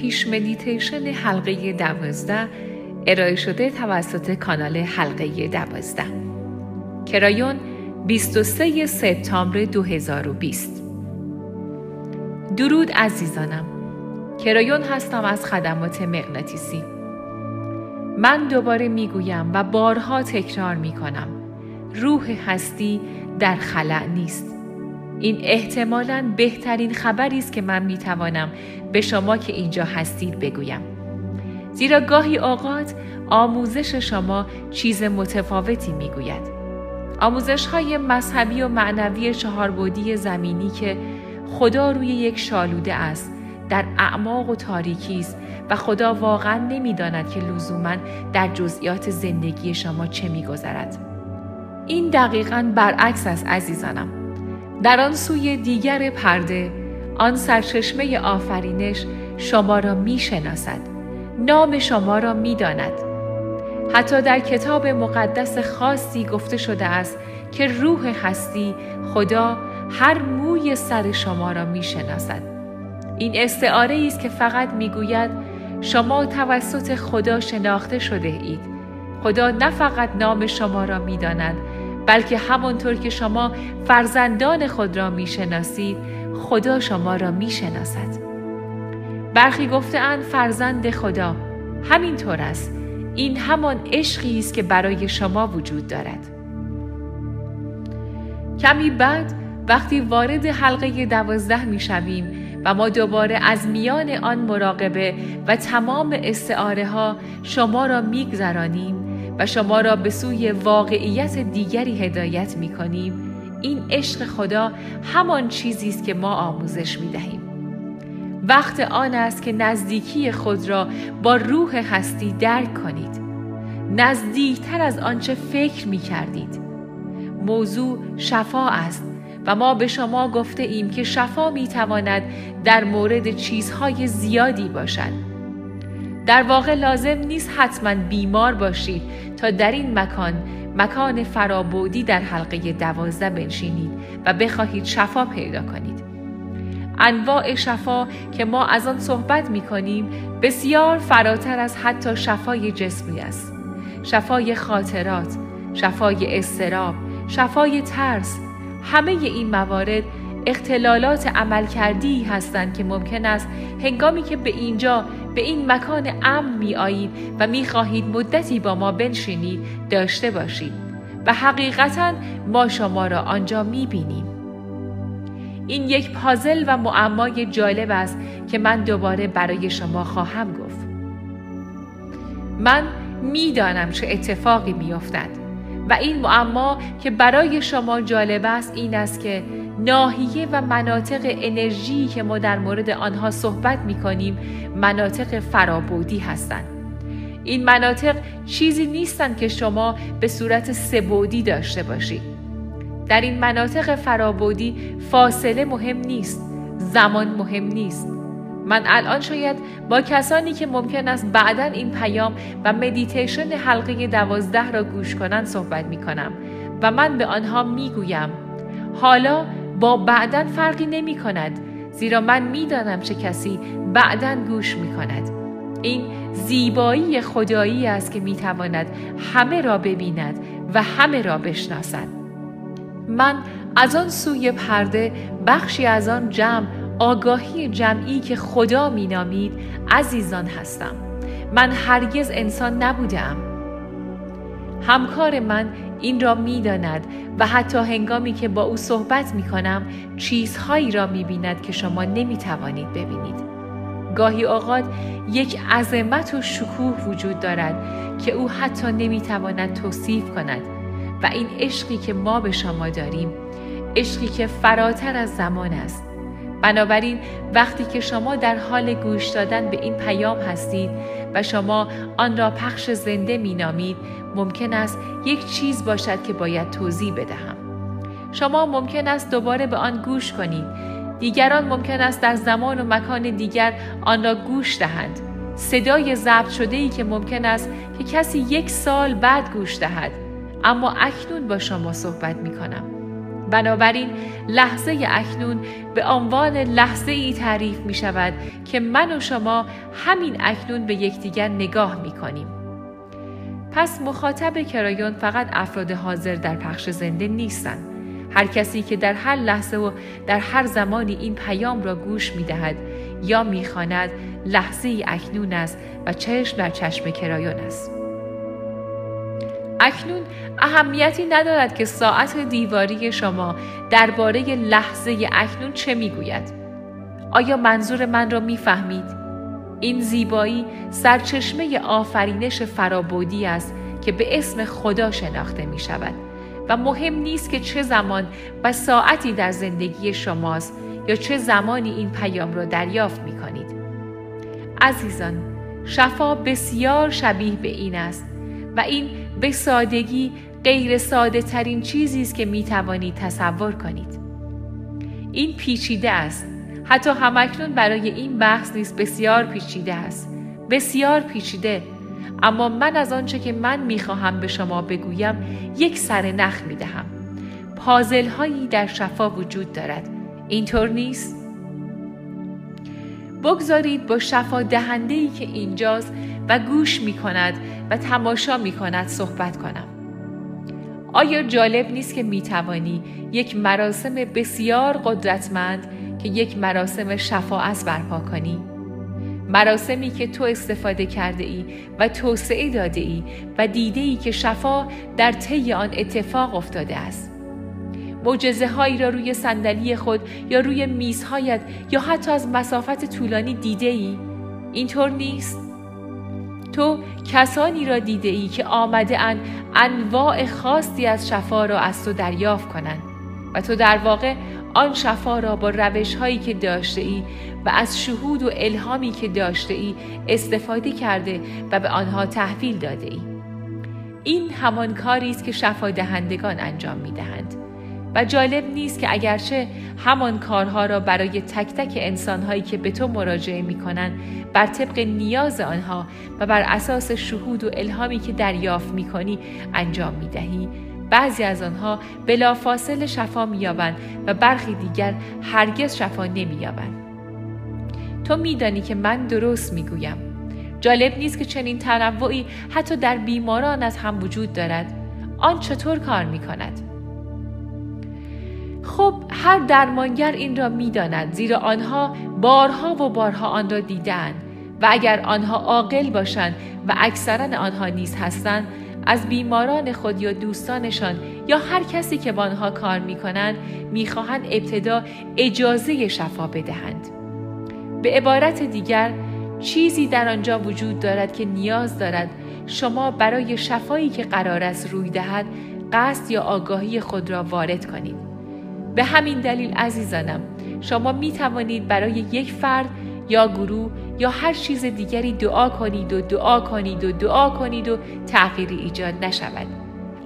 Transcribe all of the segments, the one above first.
پیش مدیتیشن حلقه دوازده ارائه شده توسط کانال حلقه دوازده. کرایون 23 سپتامبر 2020 درود عزیزانم. کرایون هستم از خدمات مغناطیسی. من دوباره می‌گویم و بارها تکرار می‌کنم. روح هستی در خلأ نیست. این احتمالا بهترین خبری است که من می‌توانم به شما که اینجا هستید بگویم. زیرا گاهی اوقات آموزش شما چیز متفاوتی می‌گوید. آموزش های مذهبی و معنوی چهاربودی زمینی که خدا روی یک شالوده است در اعماق و تاریکی است و خدا واقعا نمی‌داند که لزوما در جزئیات زندگی شما چه میگذرد. این دقیقا برعکس است عزیزانم. در آن سوی دیگر پرده آن سرچشمه آفرینش شما را می‌شناسد نام شما را می‌داند. حتی در کتاب مقدس خاصی گفته شده است که روح هستی خدا هر موی سر شما را می‌شناسد. این استعاره است که فقط می‌گوید شما توسط خدا شناخته شده اید. خدا نه فقط نام شما را می‌داند بلکه همانطور که شما فرزندان خود را می‌شناسید خدا شما را می‌شناسد. برخی گفتهاند فرزند خدا همینطور است. این همان عشقی است که برای شما وجود دارد. کمی بعد وقتی وارد حلقه دوازده می شویم و ما دوباره از میان آن مراقبه و تمام استعاره ها شما را میگذرانیم و شما را به سوی واقعیت دیگری هدایت می کنیم این عشق خدا همان چیزی است که ما آموزش می دهیم. وقت آن است که نزدیکی خود را با روح هستی درک کنید. نزدیکتر از آنچه فکر می کردید. موضوع شفا است و ما به شما گفته ایم که شفا می تواند در مورد چیزهای زیادی باشد. در واقع لازم نیست حتما بیمار باشید تا در این مکان مکان فرابودی در حلقه دوازده بنشینید و بخواهید شفا پیدا کنید. انواع شفا که ما از آن صحبت می کنیم بسیار فراتر از حتی شفای جسمی است. شفای خاطرات، شفای استراب، شفای ترس، همه این موارد اختلالات عملکردی هستند که ممکن است هنگامی که به اینجا به این مکان امن می آیید و می خواهید مدتی با ما بنشینید داشته باشید و حقیقتا ما شما را آنجا می بینیم. این یک پازل و معمای جالب است که من دوباره برای شما خواهم گفت. من می‌دانم چه اتفاقی میافتد و این معما که برای شما جالب است این است که ناحیه و مناطق انرژی که ما در مورد آنها صحبت می کنیم مناطق فرابودی هستند. این مناطق چیزی نیستند که شما به صورت سبودی داشته باشید. در این مناطق فرابودی فاصله مهم نیست، زمان مهم نیست. من الان شاید با کسانی که ممکن است بعدا این پیام و مدیتیشن حلقه دوازده را گوش کنند صحبت می کنم و من به آنها می گویم حالا با بعدا فرقی نمی کند زیرا من می‌دانم چه کسی بعدا گوش می کند. این زیبایی خدایی است که می تواند همه را ببیند و همه را بشناسد. من از آن سوی پرده بخشی از آن جمع آگاهی جمعی که خدا می نامید عزیزان هستم. من هرگز انسان نبودم. همکار من این را می داند و حتی هنگامی که با او صحبت می کنم چیزهایی را می بیند که شما نمی توانید ببینید. گاهی اوقات یک عظمت و شکوه وجود دارد که او حتی نمی تواند توصیف کند و این عشقی که ما به شما داریم عشقی که فراتر از زمان است بنابراین وقتی که شما در حال گوش دادن به این پیام هستید و شما آن را پخش زنده می نامید ممکن است یک چیز باشد که باید توضیح بدهم. شما ممکن است دوباره به آن گوش کنید. دیگران ممکن است در زمان و مکان دیگر آن را گوش دهند. صدای ضبط شده ای که ممکن است که کسی یک سال بعد گوش دهد. اما اکنون با شما صحبت می کنم. بنابراین لحظه اکنون به عنوان لحظه ای تعریف می شود که من و شما همین اکنون به یکدیگر نگاه می کنیم. پس مخاطب کرایون فقط افراد حاضر در پخش زنده نیستند. هر کسی که در هر لحظه و در هر زمانی این پیام را گوش می دهد یا می خاند لحظه اکنون است و چشم در چشم کرایون است. اکنون اهمیتی ندارد که ساعت دیواری شما درباره لحظه اکنون چه می‌گوید آیا منظور من را می‌فهمید این زیبایی سرچشمه آفرینش فرابودی است که به اسم خدا شناخته می شود و مهم نیست که چه زمان و ساعتی در زندگی شماست یا چه زمانی این پیام را دریافت می کنید. عزیزان، شفا بسیار شبیه به این است و این به سادگی غیر ساده ترین چیزی است که می توانید تصور کنید. این پیچیده است. حتی همکنون برای این بحث نیست بسیار پیچیده است. بسیار پیچیده. اما من از آنچه که من می‌خواهم به شما بگویم یک سر نخ می دهم. پازل هایی در شفا وجود دارد. اینطور نیست؟ بگذارید با شفا دهنده ای که اینجاست و گوش می کند و تماشا می کند صحبت کنم. آیا جالب نیست که می توانی یک مراسم بسیار قدرتمند که یک مراسم شفاعت برپا کنی؟ مراسمی که تو استفاده کرده ای و توسعه داده ای و دیده ای که شفا در طی آن اتفاق افتاده است. معجزه هایی را روی صندلی خود یا روی میزهایت یا حتی از مسافت طولانی دیده ای؟ اینطور نیست؟ تو کسانی را دیده ای که آمده ان انواع خاصی از شفا را از تو دریافت کنند و تو در واقع آن شفا را با روش هایی که داشته ای و از شهود و الهامی که داشته ای استفاده کرده و به آنها تحویل داده ای. این همان کاری است که شفا دهندگان انجام می دهند. و جالب نیست که اگرچه همان کارها را برای تک تک انسانهایی که به تو مراجعه می کنند بر طبق نیاز آنها و بر اساس شهود و الهامی که دریافت می کنی انجام می دهی بعضی از آنها بلافاصله شفا مییابند و برخی دیگر هرگز شفا نمییابند. تو میدانی که من درست می‌گویم. جالب نیست که چنین تنوعی حتی در بیماران از هم وجود دارد. آن چطور کار می کند؟ خب هر درمانگر این را می‌داند زیرا آنها بارها و بارها آن را دیدند و اگر آنها عاقل باشند و اکثرا آنها نیز هستند از بیماران خود یا دوستانشان یا هر کسی که با آنها کار می کنند می خواهند ابتدا اجازه شفا بدهند. به عبارت دیگر چیزی در آنجا وجود دارد که نیاز دارد شما برای شفایی که قرار است روی دهد قصد یا آگاهی خود را وارد کنید. به همین دلیل عزیزانم شما می توانید برای یک فرد یا گروه یا هر چیز دیگری دعا کنید و دعا کنید و دعا کنید و تغییری ایجاد نشود.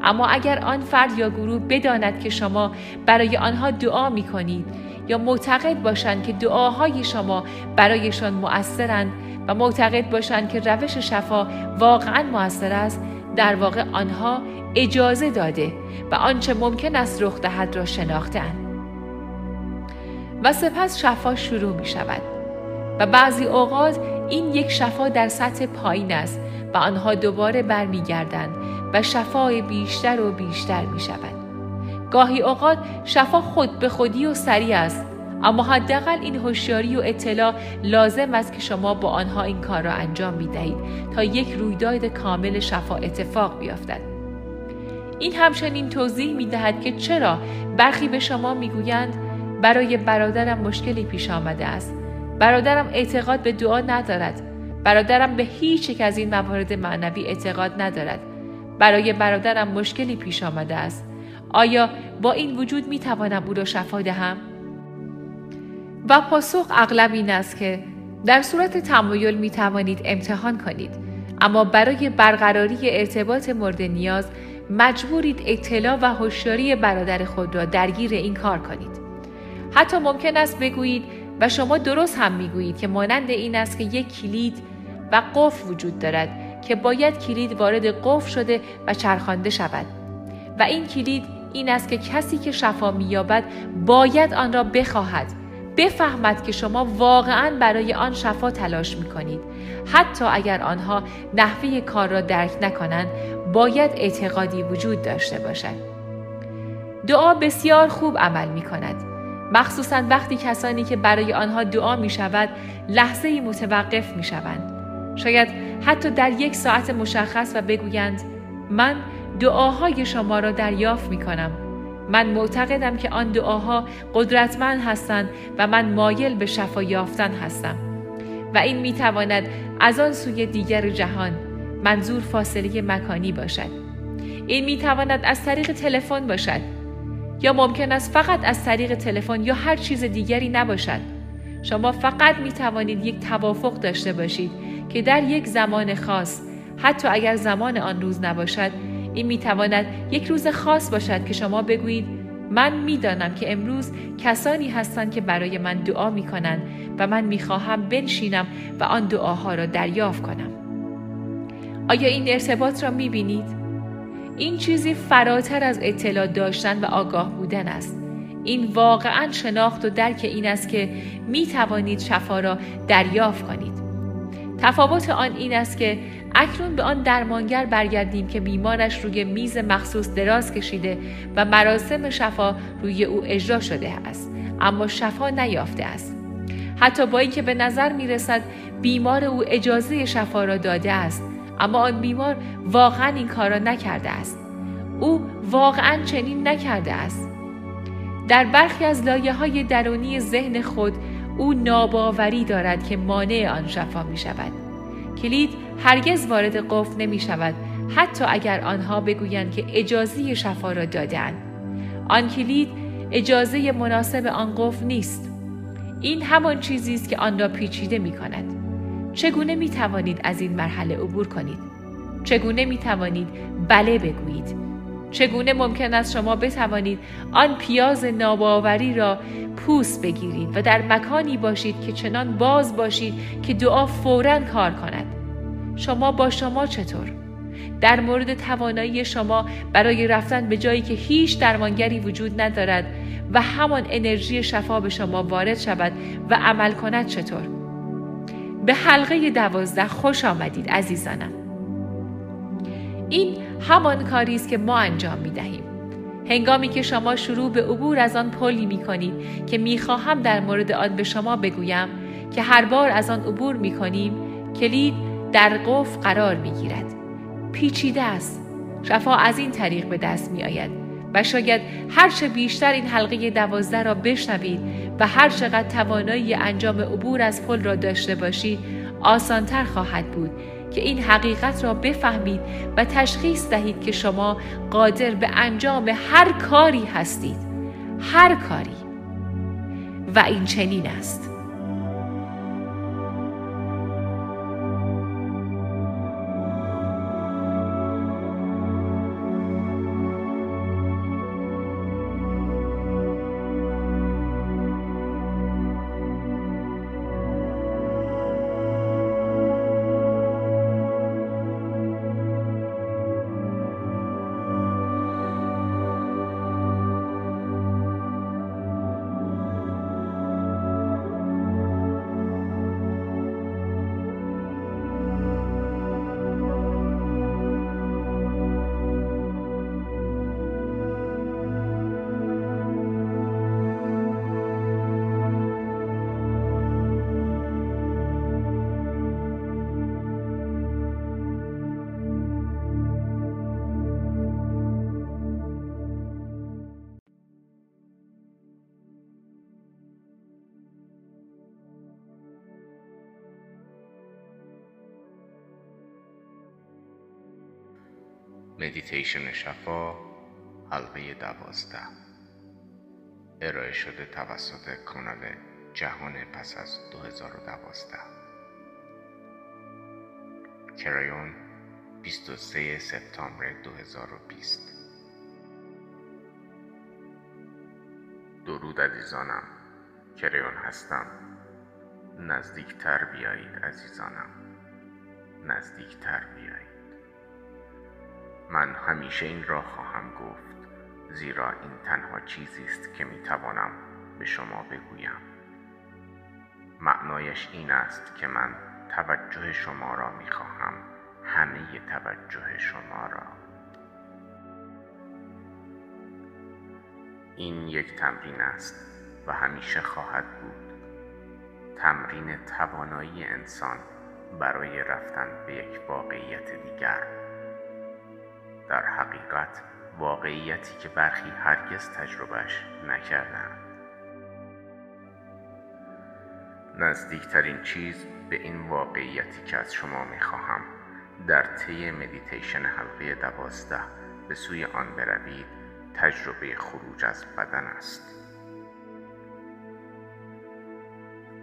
اما اگر آن فرد یا گروه بداند که شما برای آنها دعا می کنید یا معتقد باشند که دعاهای شما برایشان مؤثرند و معتقد باشند که روش شفا واقعا مؤثر است در واقع آنها اجازه داده و آنچه ممکن است رخ دهد را شناختند و سپس شفا شروع می شود و بعضی اوقات این یک شفا در سطح پایین است و آنها دوباره برمیگردند و شفای بیشتر و بیشتر می شود. گاهی اوقات شفا خود به خودی و سریع است اما حداقل این هوشیاری و اطلاع لازم است که شما با آنها این کار را انجام می دهید تا یک رویداد کامل شفا اتفاق بیفتد. این همچنین توضیح می دهد که چرا برخی به شما می گویند برای برادرم مشکلی پیش آمده است. برادرم اعتقاد به دعا ندارد. برادرم به هیچ یک از این موارد معنوی اعتقاد ندارد. برای برادرم مشکلی پیش آمده است. آیا با این وجود می توانم او را شفا دهم؟ و پاسخ اغلب این است که در صورت تمایل می توانید امتحان کنید. اما برای برقراری ارتباط مورد نیاز مجبورید اطلاع و هوشیاری برادر خود را درگیر این کار کنید. حتی ممکن است بگویید و شما درست هم می‌گویید که مانند این است که یک کلید و قفل وجود دارد که باید کلید وارد قفل شده و چرخانده شود. و این کلید این است که کسی که شفا مییابد باید آن را بخواهد. بفهمد که شما واقعا برای آن شفا تلاش می کنید. حتی اگر آنها نحوه کار را درک نکنند باید اعتقادی وجود داشته باشد. دعا بسیار خوب عمل می کند. مخصوصا وقتی کسانی که برای آنها دعا می شود لحظه متوقف می شوند. شاید حتی در یک ساعت مشخص و بگویند من دعاهای شما را دریافت می کنم. من معتقدم که آن دعاها قدرتمند هستند و من مایل به شفا یافتن هستم. و این می تواند از آن سوی دیگر جهان منظور فاصله مکانی باشد. این می تواند از طریق تلفن باشد یا ممکن است فقط از طریق تلفن یا هر چیز دیگری نباشد. شما فقط می توانید یک توافق داشته باشید که در یک زمان خاص حتی اگر زمان آن روز نباشد این می تواند یک روز خاص باشد که شما بگویید من می‌دانم که امروز کسانی هستند که برای من دعا می کنند و من می خواهم بنشینم و آن دعاها را دریافت کنم. آیا این ارتباط را می بینید؟ این چیزی فراتر از اطلاع داشتن و آگاه بودن است. این واقعا شناخت و درک این است که می توانید شفا را دریافت کنید. تفاوت آن این است که اکنون به آن درمانگر برگردیم که بیمارش روی میز مخصوص دراز کشیده و مراسم شفا روی او اجرا شده است اما شفا نیافته است. حتی با اینکه به نظر می رسد بیمار او اجازه شفا را داده است اما آن بیمار واقعا این کار را نکرده است. او واقعا چنین نکرده است. در برخی از لایه های درونی ذهن خود او ناباوری دارد که مانع آن شفا می شود کلید هرگز وارد قفل نمی شود حتی اگر آنها بگویند که اجازه شفا را دادند آن کلید اجازه مناسب آن قفل نیست این همان چیزی است که آن را پیچیده می کند چگونه می توانید از این مرحله عبور کنید؟ چگونه می توانید بله بگویید؟ چگونه ممکن است شما بتوانید آن پیاز ناباوری را پوست بگیرید و در مکانی باشید که چنان باز باشید که دعا فورا کار کند؟ شما با شما چطور؟ در مورد توانایی شما برای رفتن به جایی که هیچ درمانگری وجود ندارد و همان انرژی شفا به شما وارد شود و عمل کند چطور؟ به حلقه دوازده خوش آمدید عزیزانم این همان کاری است که ما انجام می دهیم هنگامی که شما شروع به عبور از آن پلی می کنید که می خواهم در مورد آن به شما بگویم که هر بار از آن عبور می کنیم کلید در قفل قرار می گیرد پیچیده است. شفا از این طریق به دست می آید و شاید هرچه بیشتر این حلقه دوازده را بشنوید و هر چقدر توانایی انجام عبور از پل را داشته باشید آسانتر خواهد بود. که این حقیقت را بفهمید و تشخیص دهید که شما قادر به انجام هر کاری هستید. هر کاری. و این چنین است. مدیتیشن شفا حلقه دوازده. ارائه شده توسط کانال جهان پس از 2012 کرایون 23 سپتامبر 2020 درود عزیزانم. کریون هستم. نزدیکتر بیایید عزیزانم. نزدیکتر بیایید. من همیشه این را خواهم گفت زیرا این تنها چیزی است که می توانم به شما بگویم. معنایش این است که من توجه شما را می خواهم همه توجه شما را. این یک تمرین است و همیشه خواهد بود. تمرین توانایی انسان برای رفتن به یک واقعیت دیگر. در حقیقت واقعیتی که برخی هرگز تجربهش نکردند نزدیکترین چیز به این واقعیتی که از شما می‌خواهم در طی مدیتیشن حلقه دوازده به سوی آن بروید تجربه خروج از بدن است.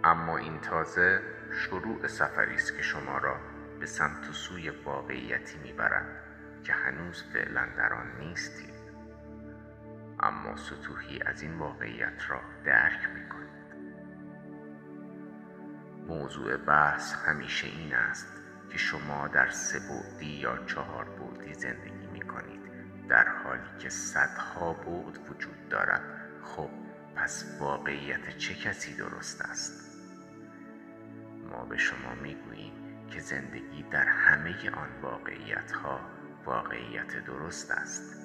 اما این تازه شروع سفری است که شما را به سمت سوی واقعیتی می‌برد. که هنوز فعلا در آن نیستید اما سطوحی از این واقعیت را درک می‌کنید موضوع بحث همیشه این است که شما در سه بودی یا چهار بودی زندگی می کنید در حالی که صدها بود وجود دارد. خب پس واقعیت چه کسی درست است؟ ما به شما می گوییم که زندگی در همه آن واقعیت ها واقعیت درست است.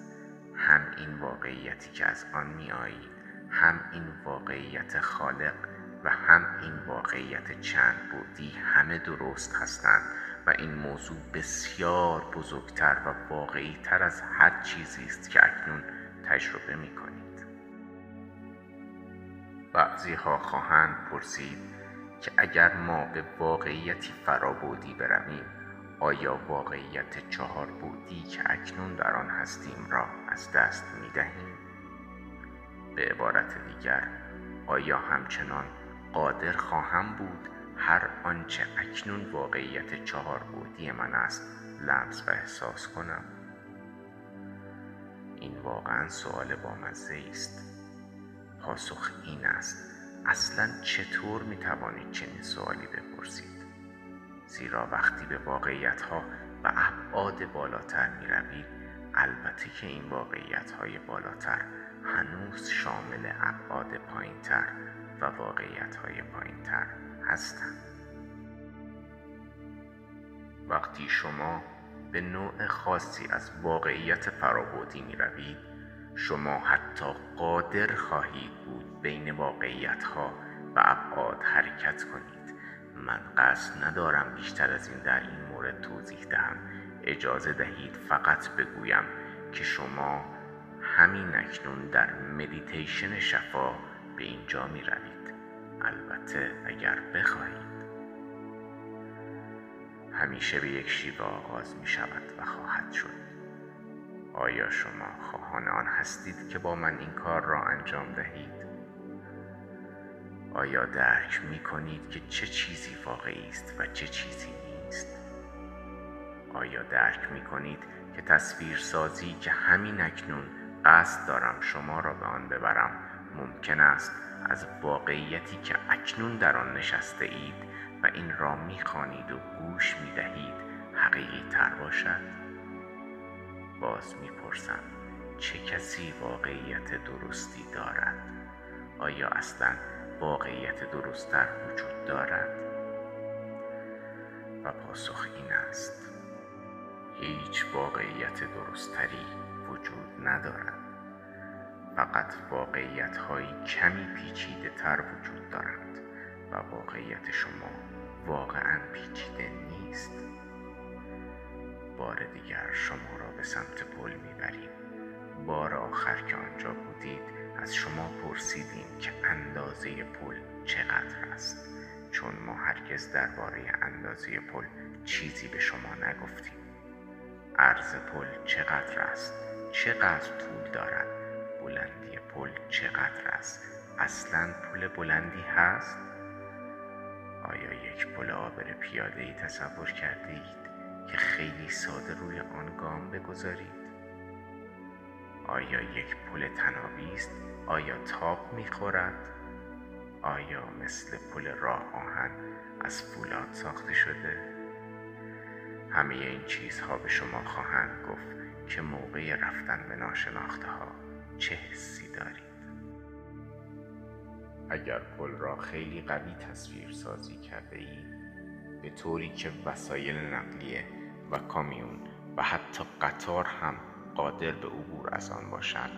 هم این واقعیتی که از آن می آیید هم این واقعیت خالق و هم این واقعیت چند بودی همه درست هستند و این موضوع بسیار بزرگتر و واقعی تر از هر چیزی است که اکنون تجربه می کنید بعضی ها خواهند پرسید که اگر ما به واقعیتی فرابودی برویم آیا واقعیت چهار بودی که اکنون در آن هستیم را از دست می دهیم؟ به عبارت دیگر آیا همچنان قادر خواهم بود هر آنچه اکنون واقعیت چهار بودی من است لمس و احساس کنم؟ این واقعا سوال بامزه است. پاسخ این است. اصلا چطور می توانید چنین سوالی بپرسید؟ زیرا وقتی به واقعیت ها و ابعاد بالاتر می روید البته که این واقعیت های بالاتر هنوز شامل ابعاد پایین تر و واقعیت های پایین تر هستند. وقتی شما به نوع خاصی از واقعیت فرابودی می روید شما حتی قادر خواهید بود بین واقعیت ها و ابعاد حرکت کنید. من قصد ندارم بیشتر از این در این مورد توضیح دهم. اجازه دهید فقط بگویم که شما همین اکنون در مدیتیشن شفا به اینجا می روید البته اگر بخواهید. همیشه به یک شیوه آغاز می شود و خواهد شد. آیا شما خواهان آن هستید که با من این کار را انجام دهید؟ آیا درک می کنید که چه چیزی واقعی است و چه چیزی نیست؟ آیا درک می کنید که تصویر سازی که همین اکنون قصد دارم شما را به آن ببرم ممکن است از واقعیتی که اکنون در آن نشسته اید و این را می‌خوانید و گوش می‌دهید حقیقی تر باشد باز می‌پرسم چه کسی واقعیت درستی دارد آیا اصلا واقعیت درستتر وجود دارد و پاسخ این است هیچ واقعیت درستتری وجود ندارد. فقط واقعیت هایی کمی پیچیده تر وجود دارند و واقعیت شما واقعا پیچیده نیست. بار دیگر شما را به سمت پل می‌بریم. بار آخر که آنجا بودید از شما پرسیدیم که اندازه پل چقدر است. چون ما هرگز درباره اندازه پل چیزی به شما نگفتیم. عرض پل چقدر است؟ چقدر طول دارد؟ بلندی پل چقدر است؟ اصلا پل بلندی هست؟ آیا یک پل آبر پیاده ای تصور کرده اید که خیلی ساده روی آن گام بگذارید؟ آیا یک پل تنابی است؟ آیا تاب می‌خورد؟ آیا مثل پل راه آهن از فولاد ساخته شده؟ همه این چیزها به شما خواهند گفت که موقع رفتن به ناشناخته ها چه حسی دارید. اگر پل را خیلی قوی تصویر سازی کرده ای به طوری که وسایل نقلیه و کامیون و حتی قطار هم قادر به عبور از آن باشد.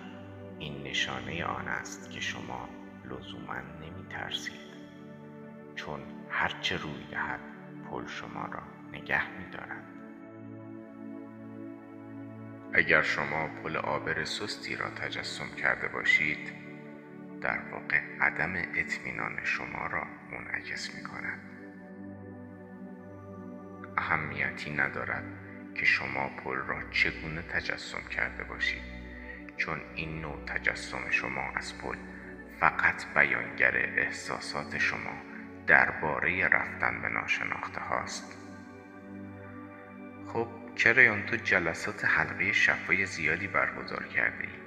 این نشانه آن است که شما لزوما نمی ترسید چون هرچه روی دهد پل شما را نگه می دارد. اگر شما پل آبر سستی را تجسم کرده باشید در واقع عدم اطمینان شما را منعکس می کند اهمیتی ندارد که شما پل را چگونه تجسم کرده باشید. چون این نوع تجسم شما از پل فقط بیانگر احساسات شما درباره رفتن به ناشناخته هاست. خب چرا تو جلسات حلقه شفای زیادی برگزار کرده ای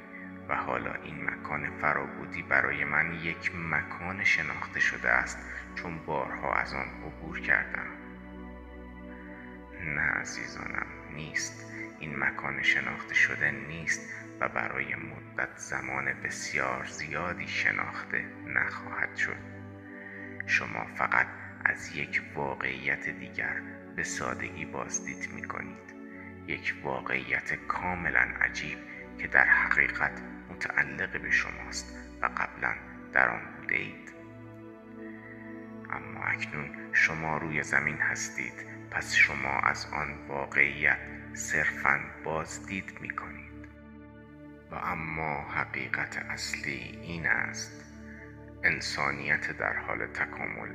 و حالا این مکان فرابودی برای من یک مکان شناخته شده است چون بارها از آن عبور کردم. نه عزیزانم. نیست. این مکان شناخته شده نیست و برای مدت زمان بسیار زیادی شناخته نخواهد شد. شما فقط از یک واقعیت دیگر به سادگی بازدید می کنید. یک واقعیت کاملا عجیب که در حقیقت متعلق به شماست و قبلا در آن بوده اید. اما اکنون شما روی زمین هستید. پس شما از آن واقعیت صرفا بازدید می کنید و اما حقیقت اصلی این است انسانیت در حال تکامل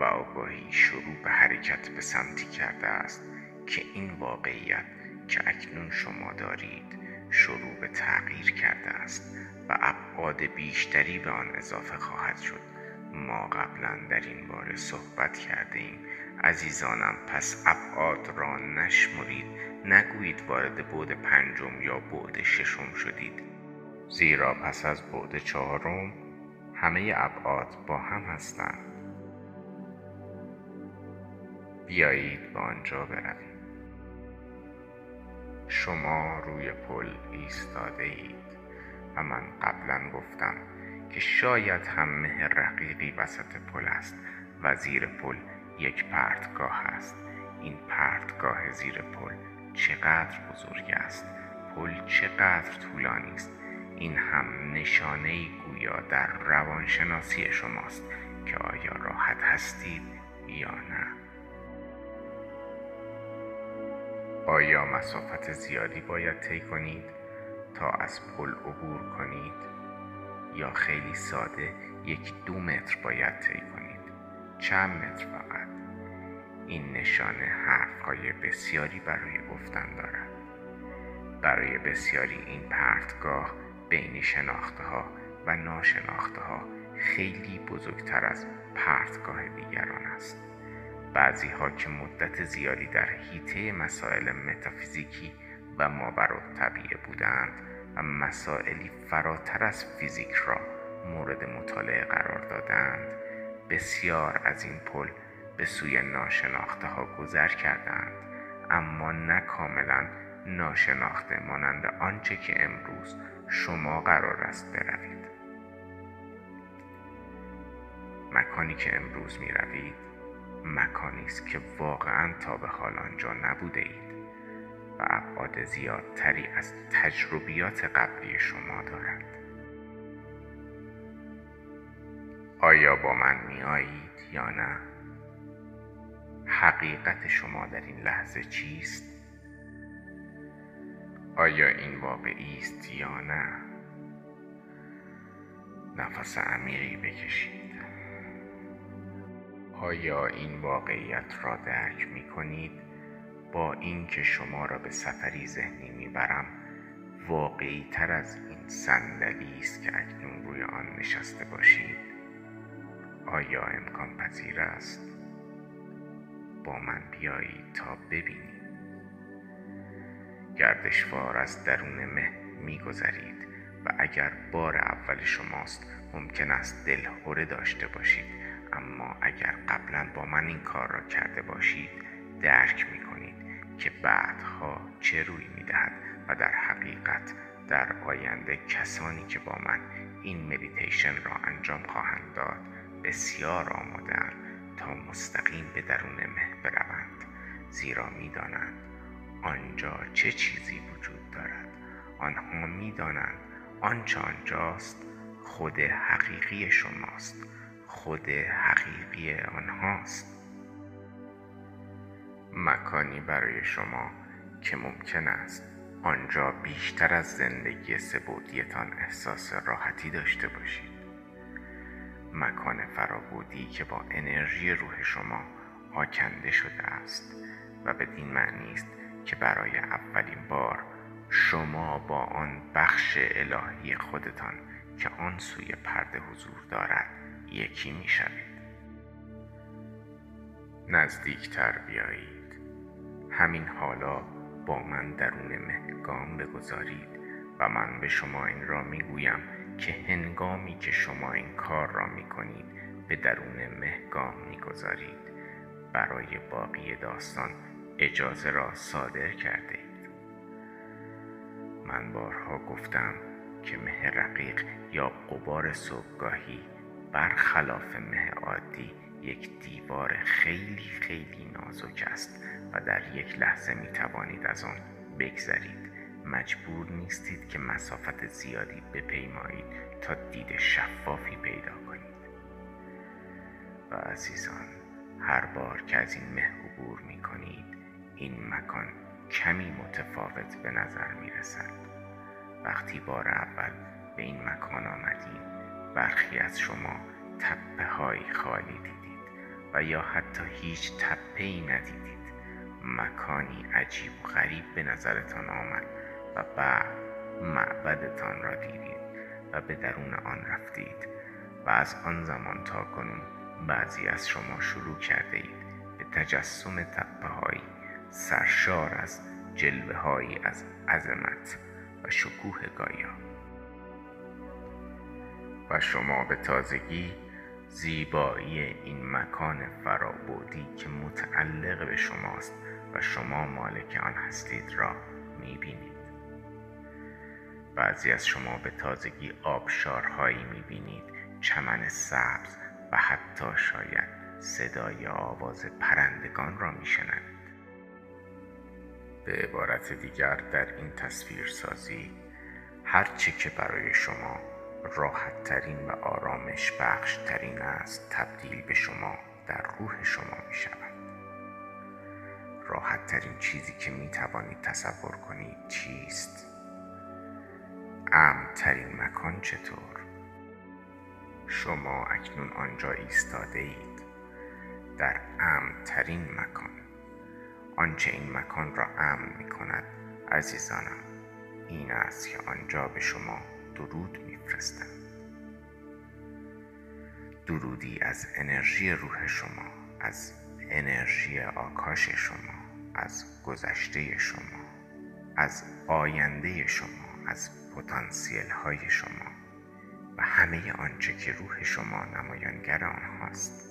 و آگاهی شروع به حرکت به سمتی کرده است که این واقعیت که اکنون شما دارید شروع به تغییر کرده است و ابعاد بیشتری به آن اضافه خواهد شد. ما قبلا در این باره صحبت کرده ایم عزیزانم پس ابعاد را نشمرید. نگویید وارد بعد پنجم یا بعد ششم شدید. زیرا پس از بعد چهارم همه ابعاد با هم هستند. بیایید به آنجا برویم. شما روی پل ایستاده اید و من قبلا گفتم که شاید هم مه رقیقی وسط پل است و زیر پل یک پرتگاه است. این پرتگاه زیر پل چقدر بزرگ است؟ پل چقدر طولانی است؟ این هم نشانه گویا در روانشناسی شماست که آیا راحت هستید یا نه. آیا مسافت زیادی باید طی کنید؟ تا از پل عبور کنید؟ یا خیلی ساده یک دو متر باید طی کنید. چند متر فقط. این نشانه حرفهای بسیاری برای گفتن دارد. برای بسیاری این پرتگاه بین شناخته ها و ناشناخته ها خیلی بزرگتر از پرتگاه دیگران است. بعضی ها که مدت زیادی در حیطه مسائل متافیزیکی و ماورا طبیعه بودند و مسائلی فراتر از فیزیک را مورد مطالعه قرار دادند. بسیار از این پل به سوی ناشناخته ها گذر کردند اما نه کاملا ناشناخته مانند آنچه که امروز شما قرار است بروید. مکانی که امروز می روید مکانی است که واقعا تا به حال آنجا نبوده اید. و ابعاد زیادتری از تجربیات قبلی شما دارد آیا با من می آیید یا نه؟ حقیقت شما در این لحظه چیست؟ آیا این واقعی است یا نه؟ نفس عمیقی بکشید آیا این واقعیت را درک می کنید با اینکه شما را به سفری ذهنی می‌برم واقعی تر از این صندلی است که اکنون روی آن نشسته باشید. آیا امکان پذیر است؟ با من بیایید تا ببینید گردشوار از درون مه میگذرید و اگر بار اول شماست ممکن است دلهوره داشته باشید. اما اگر قبلا با من این کار را کرده باشید درک می که بعدها چه روی می دهد و در حقیقت در آینده کسانی که با من این مدیتیشن را انجام خواهند داد بسیار آمادهاند تا مستقیم به درون مه بروند. زیرا می‌دانند آنجا چه چیزی وجود دارد. آنها می‌دانند آنچه آنجاست. خود حقیقی شماست. خود حقیقی آنهاست. مکانی برای شما که ممکن است آنجا بیشتر از زندگی سبودیتان احساس راحتی داشته باشید. مکان فرابودی که با انرژی روح شما آکنده شده است و بدین معنی است که برای اولین بار شما با آن بخش الهی خودتان که آن سوی پرده حضور دارد یکی می شوید نزدیکتر بیایید. همین حالا با من درون مهگام بگذارید و من به شما این را می گویم که هنگامی که شما این کار را می کنید به درون مهگام می گذارید برای باقی داستان اجازه را صادر کرده اید من بارها گفتم که مه رقیق یا قبار صبحگاهی برخلاف مه عادی یک دیوار خیلی خیلی نازک است. و در یک لحظه می توانید از آن بگذرید. مجبور نیستید که مسافت زیادی بپیمایید تا دید شفافی پیدا کنید. و عزیزان هر بار که از این مه عبور می کنید این مکان کمی متفاوت به نظر می رسد وقتی بار اول به این مکان آمدید برخی از شما تپه های خالی دیدید و یا حتی هیچ تپه ای ندیدید. مکانی عجیب و غریب به نظرتان آمد و بعد معبدتان را دیدید و به درون آن رفتید و از آن زمان تا کنون بعضی از شما شروع کرده اید به تجسم تپه هایی سرشار از جلوه هایی از عظمت و شکوه گایا. و شما به تازگی زیبایی این مکان فرابودی که متعلق به شماست و شما مالک آن هستید را می‌بینید. بعضی از شما به تازگی آبشارهایی می‌بینید چمن سبز و حتی شاید صدای آواز پرندگان را میشنوید. به عبارت دیگر در این تصویر سازی هرچه که برای شما راحت ترین و آرامش بخش ترین است تبدیل به شما در روح شما می شود راحت ترین چیزی که می توانید تصور کنید چیست؟ امن ترین مکان چطور؟ شما اکنون آنجا ایستاده اید در امن ترین مکان آنچه این مکان را امن می کند عزیزانم این است که آنجا به شما درود میفرستم درودی از انرژی روح شما از انرژی آکاش شما از گذشته شما از آینده شما از پتانسیل های شما و همه آنچه که روح شما نمایانگر آنهاست.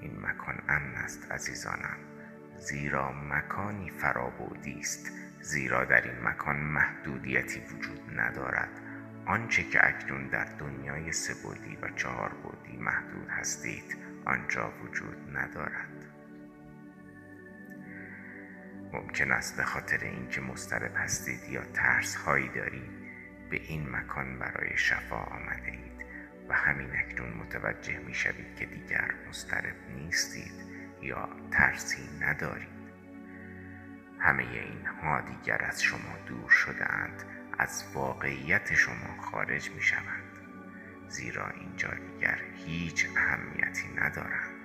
این مکان امن است عزیزانم. زیرا مکانی فرابودی است. زیرا در این مکان محدودیتی وجود ندارد. آنچه که اکنون در دنیای سبودی و چهار بودی محدود هستید آنجا وجود ندارد. ممکن است به خاطر اینکه مضطرب هستید یا ترس هایی دارید به این مکان برای شفا آمده اید و همین اکنون متوجه می شوید که دیگر مضطرب نیستید یا ترسی ندارید. همه اینها دیگر از شما دور شده اند از واقعیت شما خارج می شوند زیرا اینجا دیگر هیچ اهمیتی ندارند.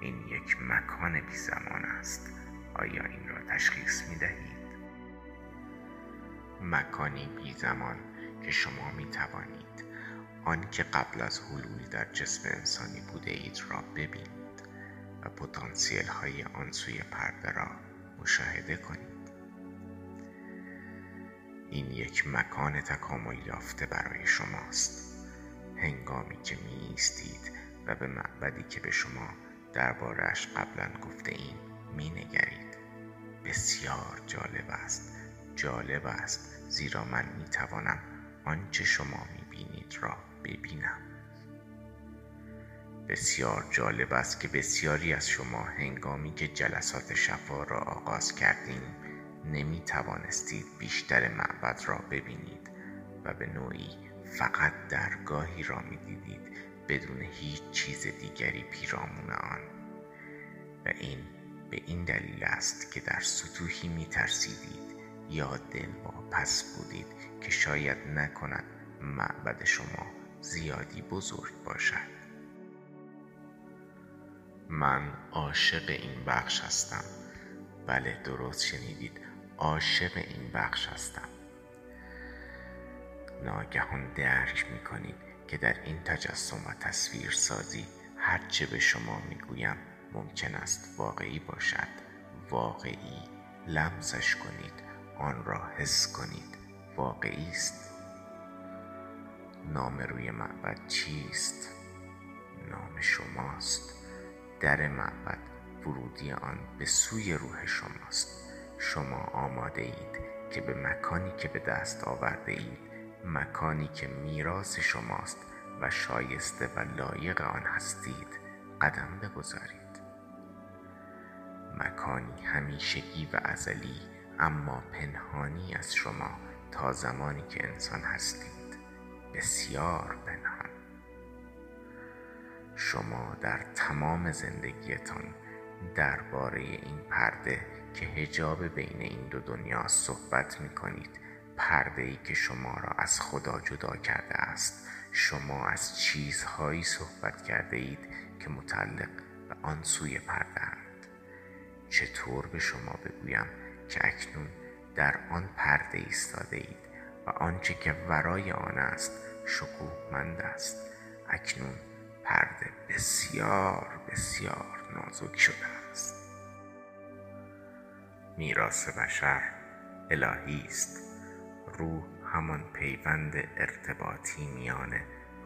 این یک مکان بی زمان است. آیا این را تشخیص می دهید؟ مکانی بی زمان که شما می توانید آنکه قبل از حلول در جسم انسانی بوده اید را ببینید و پتانسیل های آن سوی پرده را مشاهده کنید. این یک مکان تکامل یافته برای شماست. هنگامی که می ایستید و به معبدی که به شما دربارهش قبلا گفته ایم می نگرید بسیار جالب است. جالب است. زیرا من می توانم آنچه شما می بینید را ببینم. بسیار جالب است که بسیاری از شما هنگامی که جلسات شفا را آغاز کردیم نمی توانستید بیشتر معبد را ببینید و به نوعی فقط درگاهی را می دیدید بدون هیچ چیز دیگری پیرامون آن. و این به این دلیل است که در سطوحی می ترسیدید یا دل پس بودید که شاید نکند معبد شما زیادی بزرگ باشد. من عاشق این بخش هستم. بله درست شنیدید. عاشق این بخش هستم. ناگهان درک می کنید که در این تجسم و تصویر سازی هرچه به شما می‌گویم ممکن است واقعی باشد. واقعی. لمسش کنید. آن را حس کنید. واقعی است. نام روی معبد چیست؟ نام شماست. در معبد ورودی آن به سوی روح شماست. شما آماده اید که به مکانی که به دست آورده اید مکانی که میراث شماست و شایسته و لایق آن هستید قدم بگذارید. مکانی همیشگی و ازلی اما پنهانی از شما تا زمانی که انسان هستید. بسیار پنهان. شما در تمام زندگیتان درباره این پرده که هجاب بین این دو دنیا صحبت می کنید پرده ای که شما را از خدا جدا کرده است. شما از چیزهایی صحبت کرده اید که متعلق به آن سوی پرده چطور به شما بگویم که اکنون در آن پرده ایستاده اید و آنچه که ورای آن است شکوهمند است. اکنون پرده بسیار بسیار نازک شده است. میراث بشر الهی است. روح همان پیوند ارتباطی میان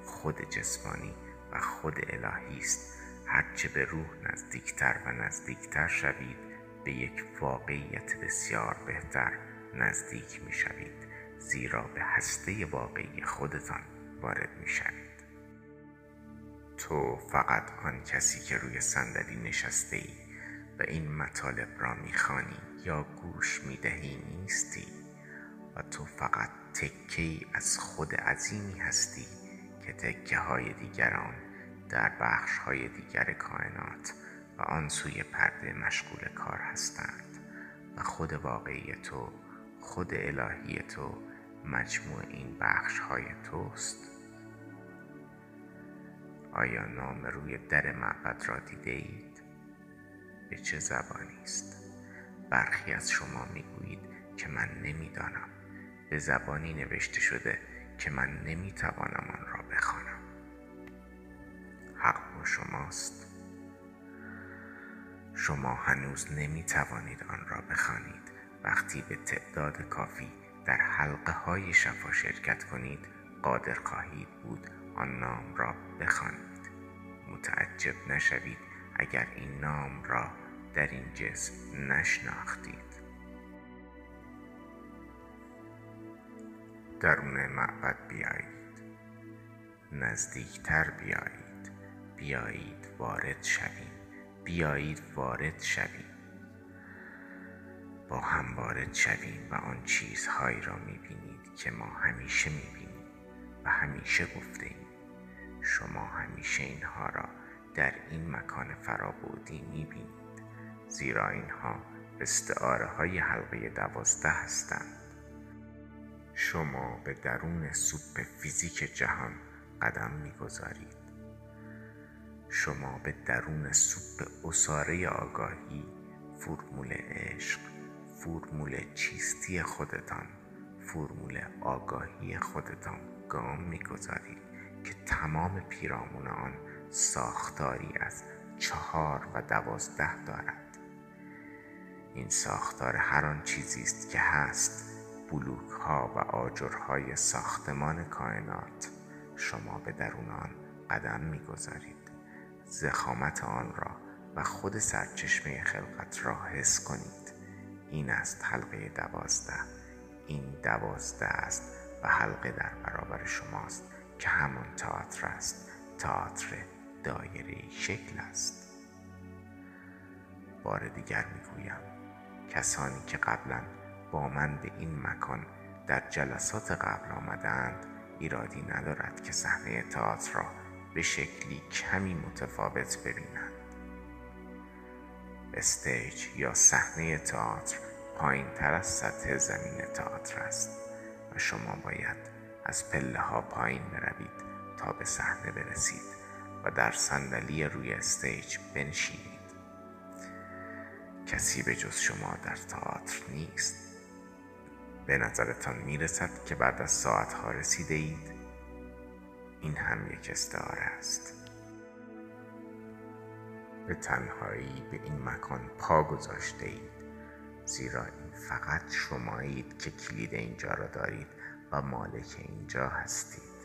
خود جسمانی و خود الهی است. هرچه به روح نزدیکتر و نزدیکتر شوید به یک واقعیت بسیار بهتر نزدیک می شوید زیرا به هسته واقعی خودتان وارد می شوید تو فقط آن کسی که روی صندلی نشسته ای و این مطالب را می‌خوانی یا گوش می‌دهی نیستی. و تو فقط تکه ای از خود عظیمی هستی که تکه های دیگران در بخش های دیگر کائنات و آن سوی پرده مشغول کار هستند و خود واقعی تو خود الهی تو مجموع این بخش های توست آیا نام روی در معبد را دیده اید؟ به چه زبانی است؟ برخی از شما می‌گویید که من نمی‌دانم به زبانی نوشته شده که من نمی‌توانم آن را بخوانم شماست. شما هنوز نمی‌توانید آن را بخوانید. وقتی به تعداد کافی در حلقه های شفا شرکت کنید قادر خواهید بود آن نام را بخوانید. متعجب نشوید اگر این نام را در این جسم نشناختید. درون معبد بیایید. نزدیکتر بیایید. بیایید وارد شویم. بیایید وارد شویم. با هم وارد شویم و آن چیزهایی را می‌بینید که ما همیشه می‌بینیم و همیشه گفته ایم شما همیشه اینها را در این مکان فرابودی می‌بینید زیرا اینها استعاره های حلقه دوازده هستند. شما به درون سوپ فیزیک جهان قدم می‌گذارید. شما به درون سوپ اساره آگاهی فرمول عشق فرمول چیستی خودتان فرمول آگاهی خودتان گام می‌گذارید که تمام پیرامون آن ساختاری از چهار و دوازده دارد. این ساختار هر آن چیزی است که هست بلوک ها و آجرهای ساختمان کائنات. شما به درون آن قدم می‌گذارید. زخامت آن را و خود سرچشمه خلقت را حس کنید. این است حلقه دوازده. این دوازده است و حلقه در برابر شماست که همان تئاتر است. تئاتر دایره شکل است. بار دیگر می‌گویم کسانی که قبلا با من به این مکان در جلسات قبل آمدند ایرادی ندارد که صحنه تئاتر را به شکلی کمی متفاوت ببینند stage یا صحنه تئاتر پایین تر از سطح زمین تئاتر است و شما باید از پله ها پایین بروید تا به صحنه برسید و در صندلی روی stage بنشینید. کسی به جز شما در تئاتر نیست. به نظرتان می‌رسد که بعد از ساعتها رسیده اید این هم یک استعاره است. به تنهایی به این مکان پا گذاشته اید زیرا این فقط شمایید که کلید اینجا را دارید و مالک اینجا هستید.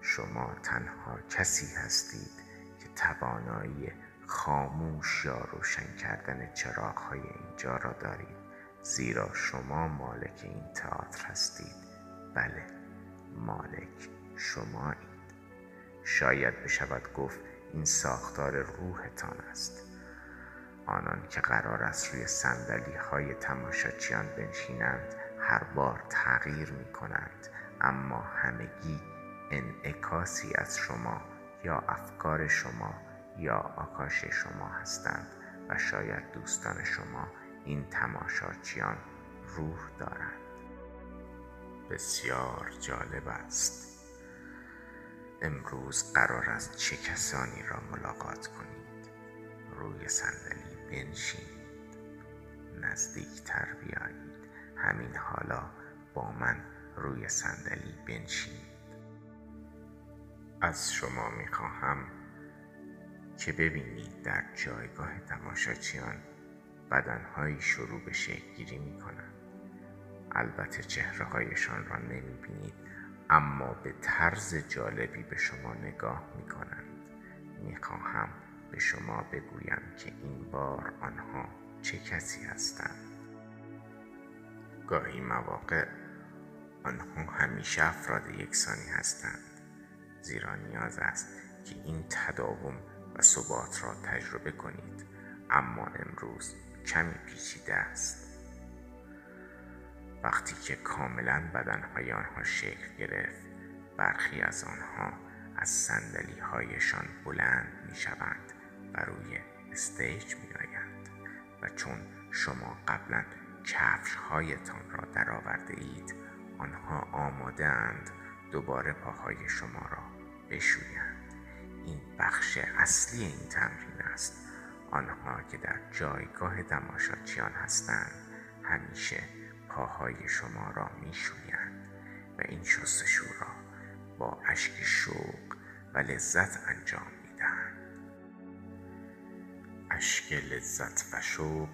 شما تنها کسی هستید که توانایی خاموش یا روشن کردن چراغ های اینجا را دارید زیرا شما مالک این تئاتر هستید. بله مالک شمایید شاید بشود گفت این ساختار روحتان است. آنان که قرار است روی سندلی های تماشاچیان بنشینند هر بار تغییر می کنند اما همگی انعکاسی از شما یا افکار شما یا آکاش شما هستند و شاید دوستان شما این تماشاچیان روح دارند. بسیار جالب است. امروز قرار است چه کسانی را ملاقات کنید؟ روی صندلی بنشینید. نزدیکتر بیایید. همین حالا با من روی صندلی بنشینید. از شما می خواهم که ببینید در جایگاه تماشاچیان بدنهایی شروع به شکل گیری می کنند البته چهره هایشان را نمی بینید اما به طرز جالبی به شما نگاه می کنند می خواهم به شما بگویم که این بار آنها چه کسی هستند. گاهی مواقع آنها همیشه افراد یکسانی هستند. زیرا نیاز است که این تداوم و ثبات را تجربه کنید. اما امروز کمی پیچیده است. وقتی که کاملا بدنهای آنها شکل گرفت برخی از آنها از سندلی هایشان بلند می شوند و روی استیج می آیند و چون شما قبلا کفش هایتان را درآورده اید آنها آماده اند دوباره پاهای شما را بشویند. این بخش اصلی این تمرین است. آنها که در جایگاه تماشاچیان هستند همیشه پاهای شما را میشویند و این شستشو را با اشک شوق و لذت انجام می‌دهند. اشک لذت و شوق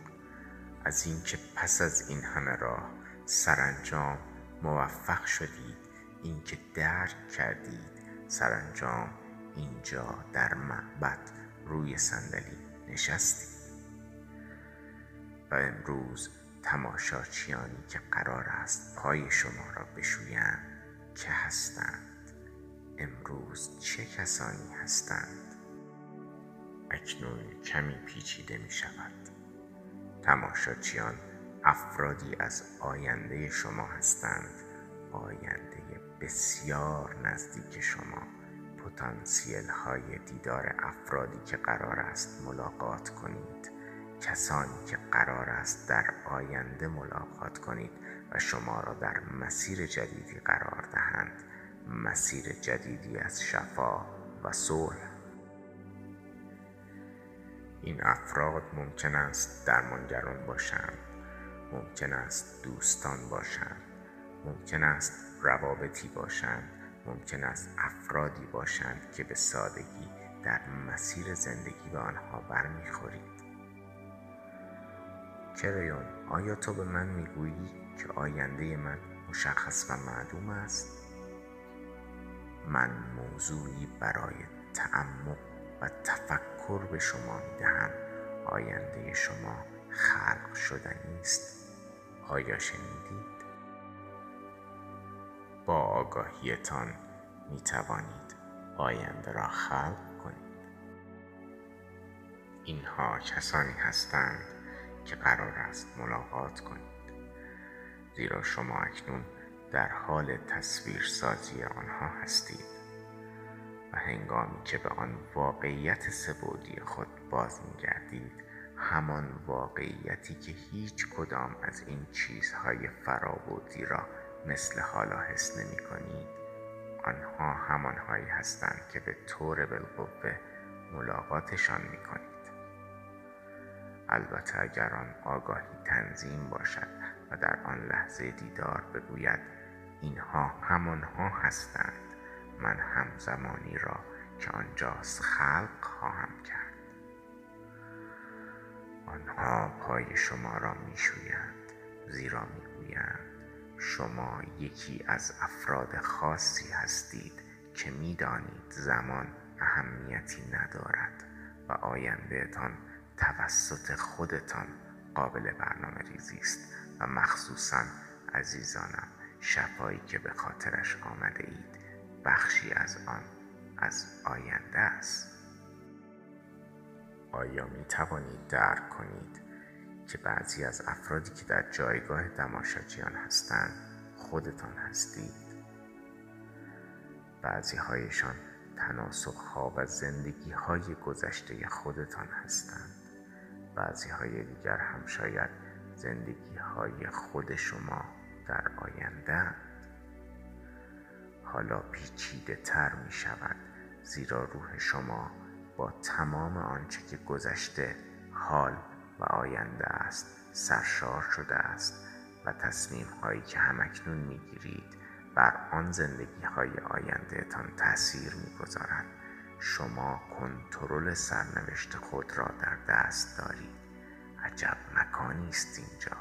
از اینکه پس از این همه راه سرانجام موفق شدید اینکه درک کردید سرانجام اینجا در معبد روی صندلی نشستید و امروز تماشاچیانی که قرار است پای شما را بشویند که هستند؟ امروز چه کسانی هستند؟ اکنون کمی پیچیده می شود. تماشاچیان افرادی از آینده شما هستند. آینده بسیار نزدیک شما. پتانسیل های دیدار افرادی که قرار است ملاقات کنید. کسانی که قرار است در آینده ملاقات کنید و شما را در مسیر جدیدی قرار دهند. مسیر جدیدی از شفا و صلح. این افراد ممکن است درمانگران باشند ممکن است دوستان باشند ممکن است روابطی باشند ممکن است افرادی باشند که به سادگی در مسیر زندگی به آنها برمیخورید. کریون آیا تو به من می‌گویی که آینده من مشخص و معلوم است؟ من موضوعی برای تعمق و تفکر به شما می‌دهم. آینده شما خلق شدنی است. آیا شنیدید؟ با آگاهیتان می توانید آینده را خلق کنید. اینها کسانی هستند که قرار است ملاقات کنید. زیرا شما اکنون در حال تصویر سازی آنها هستید و هنگامی که به آن واقعیت سبودی خود باز می گردید همان واقعیتی که هیچ کدام از این چیزهای فرابودی را مثل حالا حس نمی کنید آنها همانهایی هستند که به طور بالقوه ملاقاتشان می کنید البته اگر آن آگاهی تنظیم باشد و در آن لحظه دیدار بگوید اینها همانها هستند. من همزمانی را که آنجاست خلق خواهم کرد. آنها پای شما را میشویند زیرا می‌گویند شما یکی از افراد خاصی هستید که می‌دانید زمان اهمیتی ندارد و آیندهتان توسط خودتان قابل برنامه ریزی است و مخصوصا عزیزانم شفایی که به خاطرش آمده اید بخشی از آن از آینده است. آیا می توانید درک کنید که بعضی از افرادی که در جایگاه دماشاجیان هستند خودتان هستید؟ بعضی هایشان تناسخ ها و زندگی های گذشته خودتان هستند. بعضی های دیگر هم شاید زندگی های خود شما در آینده حالا پیچیده تر می شود زیرا روح شما با تمام آنچه که گذشته حال و آینده است سرشار شده است و تصمیم هایی که همکنون می گیرید بر آن زندگی های آینده تان تأثیر می گذارند شما کنترل سرنوشت خود را در دست دارید. عجب مکانی است اینجا.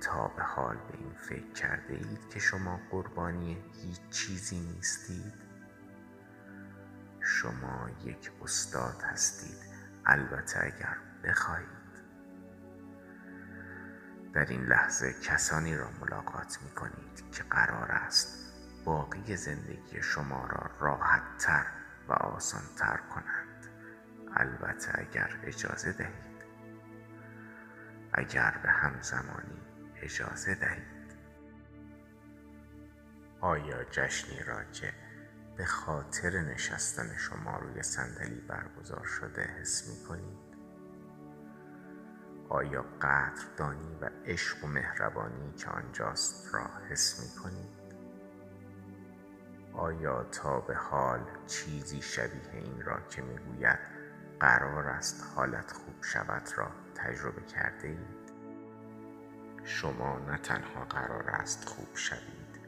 تا به حال به این فکر کرده اید که شما قربانی هیچ چیزی نیستید؟ شما یک استاد هستید. البته اگر بخواهید. در این لحظه کسانی را ملاقات می کنید که قرار است باقی زندگی شما را راحت تر و آسان تر کنند البته اگر اجازه دهید اگر به همزمانی اجازه دهید آیا جشنی را که به خاطر نشستن شما روی صندلی برگزار شده حس می کنید؟ آیا قدردانی و عشق و مهربانی که آنجاست را حس می کنید؟ آیا تا به حال چیزی شبیه این را که می‌گوید قرار است حالت خوب شود را تجربه کرده اید؟ شما نه تنها قرار است خوب شوید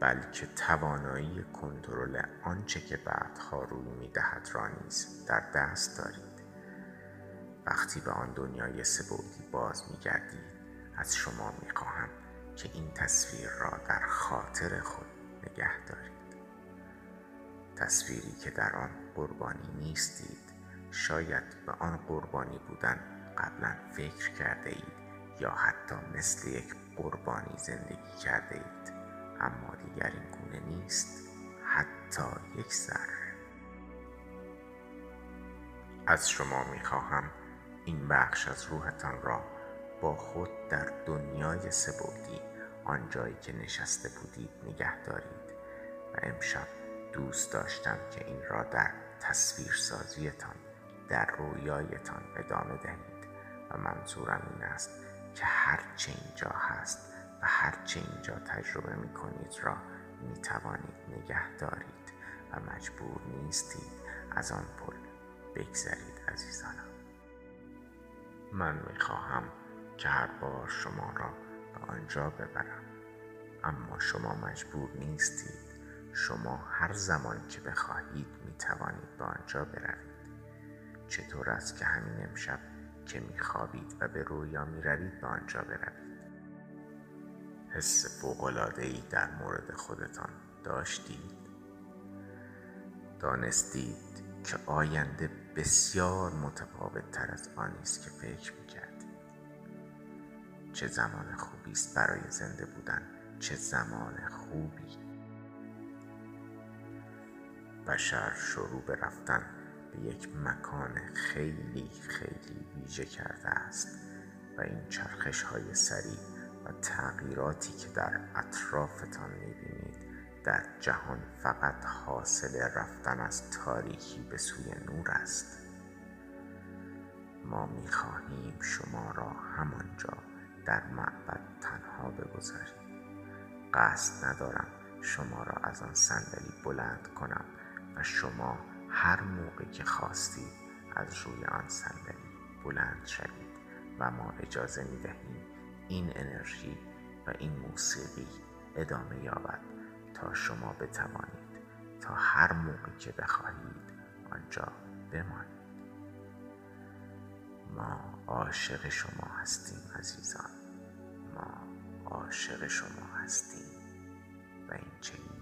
بلکه توانایی کنترل آنچه که بعدها روی می‌دهد را نیز در دست دارید وقتی به آن دنیای سبودی باز میگردید از شما می‌خواهم که این تصویر را در خاطر خود نگه دارید تصویری که در آن قربانی نیستید. شاید به آن قربانی بودن قبلا فکر کرده اید یا حتی مثل یک قربانی زندگی کرده اید. اما دیگر این گونه نیست. حتی یک ذره. از شما می‌خواهم این بخش از روحتان را با خود در دنیای سبودی آنجایی که نشسته بودید نگه دارید. و امشب دوست داشتم که این را در تصویر سازیتان در رویایتان ادامه دهید و منظورم این است که هرچه اینجا هست و هرچه اینجا تجربه می کنید را می توانید نگه دارید و مجبور نیستید از آن پل بگذرید عزیزانم. من می خواهم که هر بار شما را به آنجا ببرم اما شما مجبور نیستید شما هر زمان که بخواهید می توانید به آنجا بروید. چطور است که همین امشب که میخوابید و به رویا می‌روید به آنجا بروید؟ حس ای در مورد خودتان داشتید؟ دانستید که آینده بسیار متفاوت تر از آنی است که فکر می‌کردید. چه زمان خوبی است برای زنده بودن چه زمان خوبی بشر شروع به رفتن به یک مکان خیلی خیلی ویژه کرده است و این چرخش های سریع و تغییراتی که در اطرافتان می‌بینید در جهان فقط حاصل رفتن از تاریکی به سوی نور است. ما می‌خواهیم شما را همانجا در معبد تنها بگذاریم. قصد ندارم شما را از آن صندلی بلند کنم. و شما هر موقع که خواستید از روی آن صندلی بلند شوید و ما اجازه می دهیم این انرژی و این موسیقی ادامه یابد تا شما بتوانید تا هر موقع که بخواهید آنجا بمانید. ما عاشق شما هستیم عزیزان. ما عاشق شما هستیم. و این چنین